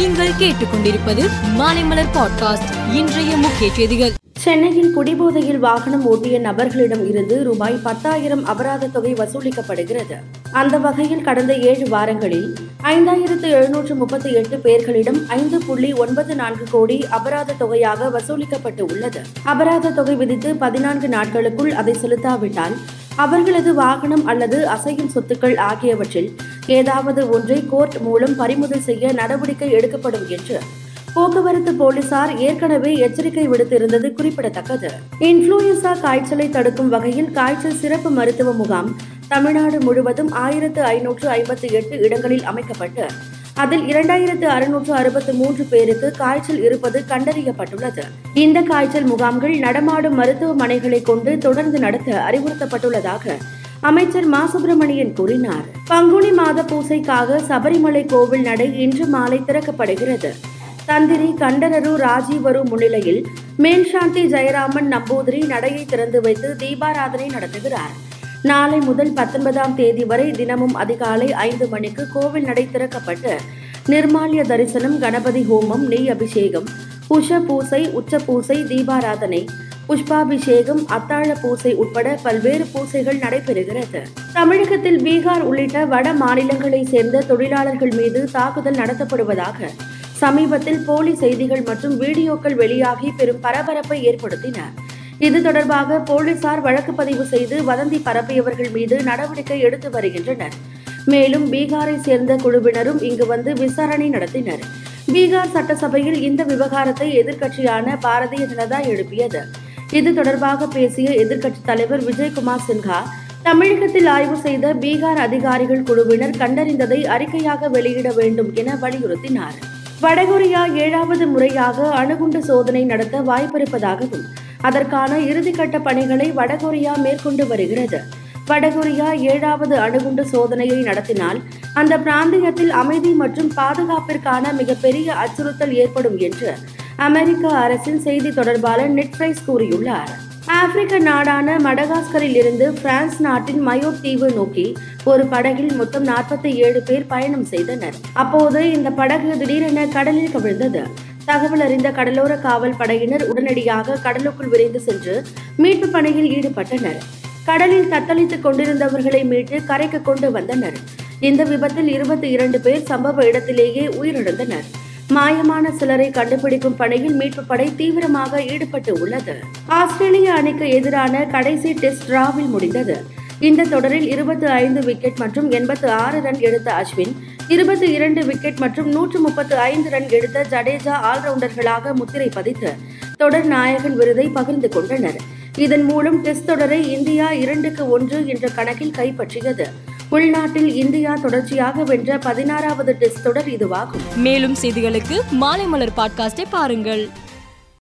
நீங்கள் கேட்டுக்கொண்டிருப்பது மாலைமலர் பாட்காஸ்ட் இன்றைய முக்கிய செய்திகள். சென்னையில் குடிபோதையில் வாகனம் ஓட்டிய நபர்களிடம் இருந்து ரூபாய் பத்தாயிரம் அபராத தொகை வசூலிக்கப்படுகிறது. அந்த வகையில் கடந்த ஏழு வாரங்களில் ஐந்தாயிரத்து எழுநூற்று முப்பத்தி எட்டு பேர்களிடம் ஐந்து புள்ளி ஒன்பது நான்கு கோடி அபராத தொகையாக வசூலிக்கப்பட்டு உள்ளது. அபராத தொகை விதித்து பதினான்கு நாட்களுக்குள் அதை செலுத்தாவிட்டால் அவர்களது வாகனம் அல்லது அசையும் சொத்துக்கள் ஆகியவற்றில் ஏதாவது ஒன்றை கோர்ட் மூலம் பறிமுதல் செய்ய நடவடிக்கை எடுக்கப்படும் என்று போக்குவரத்து போலீசார் ஏற்கனவே எச்சரிக்கை விடுத்திருந்தது குறிப்பிடத்தக்கது. இன்ஃபுளுயன்சா காய்ச்சலை தடுக்கும் வகையில் காய்ச்சல் சிறப்பு மருத்துவ முகாம் தமிழ்நாடு முழுவதும் ஆயிரத்து ஐநூற்று ஐம்பத்தி எட்டு இடங்களில் அமைக்கப்பட்டு அதில் இரண்டாயிரத்து அறுநூற்று அறுபத்து மூன்று பேருக்கு காய்ச்சல் இருப்பது கண்டறியப்பட்டுள்ளது. இந்த காய்ச்சல் முகாம்கள் நடமாடும் மருத்துவமனைகளை கொண்டு தொடர்ந்து நடத்த அறிவுறுத்தப்பட்டுள்ளதாக அமைச்சர் மா சுப்பிரமணியன் கூறினார். பங்குனி மாத பூசைக்காக சபரிமலை கோவில் நடை இன்று மாலை திறக்கப்படுகிறது. தந்திரி கண்டரரு ராஜீவரு முன்னிலையில் மேல்சாந்தி ஜெயராமன் நம்பூதிரி நடையை திறந்து வைத்து தீபாராதனை நடத்துகிறார். நாளை முதல் பத்தொன்பதாம் தேதி வரை தினமும் அதிகாலை ஐந்து மணிக்கு கோவில் நடை திறக்கப்பட்டு நிர்மால்ய தரிசனம் கணபதி ஹோமம் நெய் அபிஷேகம் புஷ பூசை உச்ச பூசை தீபாராதனை புஷ்பாபிஷேகம் அத்தாழ பூசை உட்பட பல்வேறு பூசைகள் நடைபெறுகிறது. தமிழகத்தில் பீகார் உள்ளிட்ட வட மாநிலங்களை சேர்ந்த தொழிலாளர்கள் மீது தாக்குதல் நடத்தப்படுவதாக சமீபத்தில் போலி செய்திகள் மற்றும் வீடியோக்கள் வெளியாகி பெரும் பரபரப்பை ஏற்படுத்தின. இது தொடர்பாக போலீசார் வழக்கு பதிவு செய்து வதந்தி பரப்பியவர்கள் மீது நடவடிக்கை எடுத்து வருகின்றனர். மேலும் பீகாரை சேர்ந்த குழுவினரும் இங்கு வந்து விசாரணை நடத்தினர். பீகார் சட்டசபையில் இந்த விவகாரத்தை எதிர்க்கட்சியான பாரதிய ஜனதா எழுப்பியது. இது தொடர்பாக பேசிய எதிர்க்கட்சித் தலைவர் விஜயகுமார் சின்ஹா தமிழகத்தில் ஆய்வு செய்த பீகார் அதிகாரிகள் குழுவினர் கண்டறிந்ததை அறிக்கையாக வெளியிட வேண்டும் என வலியுறுத்தினார். வடகொரியா ஏழாவது முறையாக அணுகுண்டு சோதனை நடத்த வாய்ப்பிருப்பதாகவும் அதற்கான இறுதிக்கட்ட பணிகளை வடகொரியா மேற்கொண்டு வருகிறது. வடகொரியா ஏழாவது அணுகுண்டு சோதனையை நடத்தினால் அந்த பிராந்தியத்தில் அமைதி மற்றும் பாதுகாப்பிற்கான மிகப்பெரிய அச்சுறுத்தல் ஏற்படும் என்று அமெரிக்க அரசின் செய்தி தொடர்பாளர் நெட்ஃபிரைஸ் கூறியுள்ளார். ஆப்பிரிக்க நாடான மடகாஸ்கரில் இருந்து பிரான்ஸ் நாட்டின் மயோ தீவு நோக்கி ஒரு படகில் மொத்தம் நாற்பத்தி ஏழு பேர் பயணம் செய்தனர். அப்போது இந்த படகு திடீரென கடலில் கவிழ்ந்தது. தகவல் அறிந்த கடலோர காவல் படையினர் உடனடியாக கடலுக்குள் விரைந்து சென்று மீட்பு பணியில் ஈடுபட்டனர். கடலில் தத்தளித்துக் கொண்டிருந்தவர்களை மீட்டு கரைக்கு கொண்டு வந்தனர். இந்த விபத்தில் இருபத்தி இரண்டு பேர் சம்பவ இடத்திலேயே உயிரிழந்தனர். மாயமான சிலரை கண்டுபிடிக்கும் பணியில் மீட்பு படை தீவிரமாக ஈடுபட்டு உள்ளது. ஆஸ்திரேலிய அணிக்கு எதிரான கடைசி டெஸ்ட் டிராவில் முடிந்தது. இந்த தொடரில் இருபத்தி ஐந்து விக்கெட் மற்றும் எண்பத்து ஆறு ரன் எடுத்த அஸ்வின் இருபத்தி இரண்டு விக்கெட் மற்றும் நூற்று முப்பத்து ஐந்து ரன் எடுத்த ஜடேஜா ஆல்ரவுண்டர்களாக முத்திரை பதித்து தொடர் நாயகன் விருதை பகிர்ந்து கொண்டனர். இதன் மூலம் டெஸ்ட் தொடரை இந்தியா இரண்டுக்கு ஒன்று என்ற கணக்கில் கைப்பற்றியது. உள்நாட்டில் இந்தியா தொடர்ச்சியாக வென்ற பதினாறாவது டெஸ்ட் தொடர் இதுவாகும். மேலும் செய்திகளுக்கு மாலைமலர் பாட்காஸ்டை பாருங்கள்.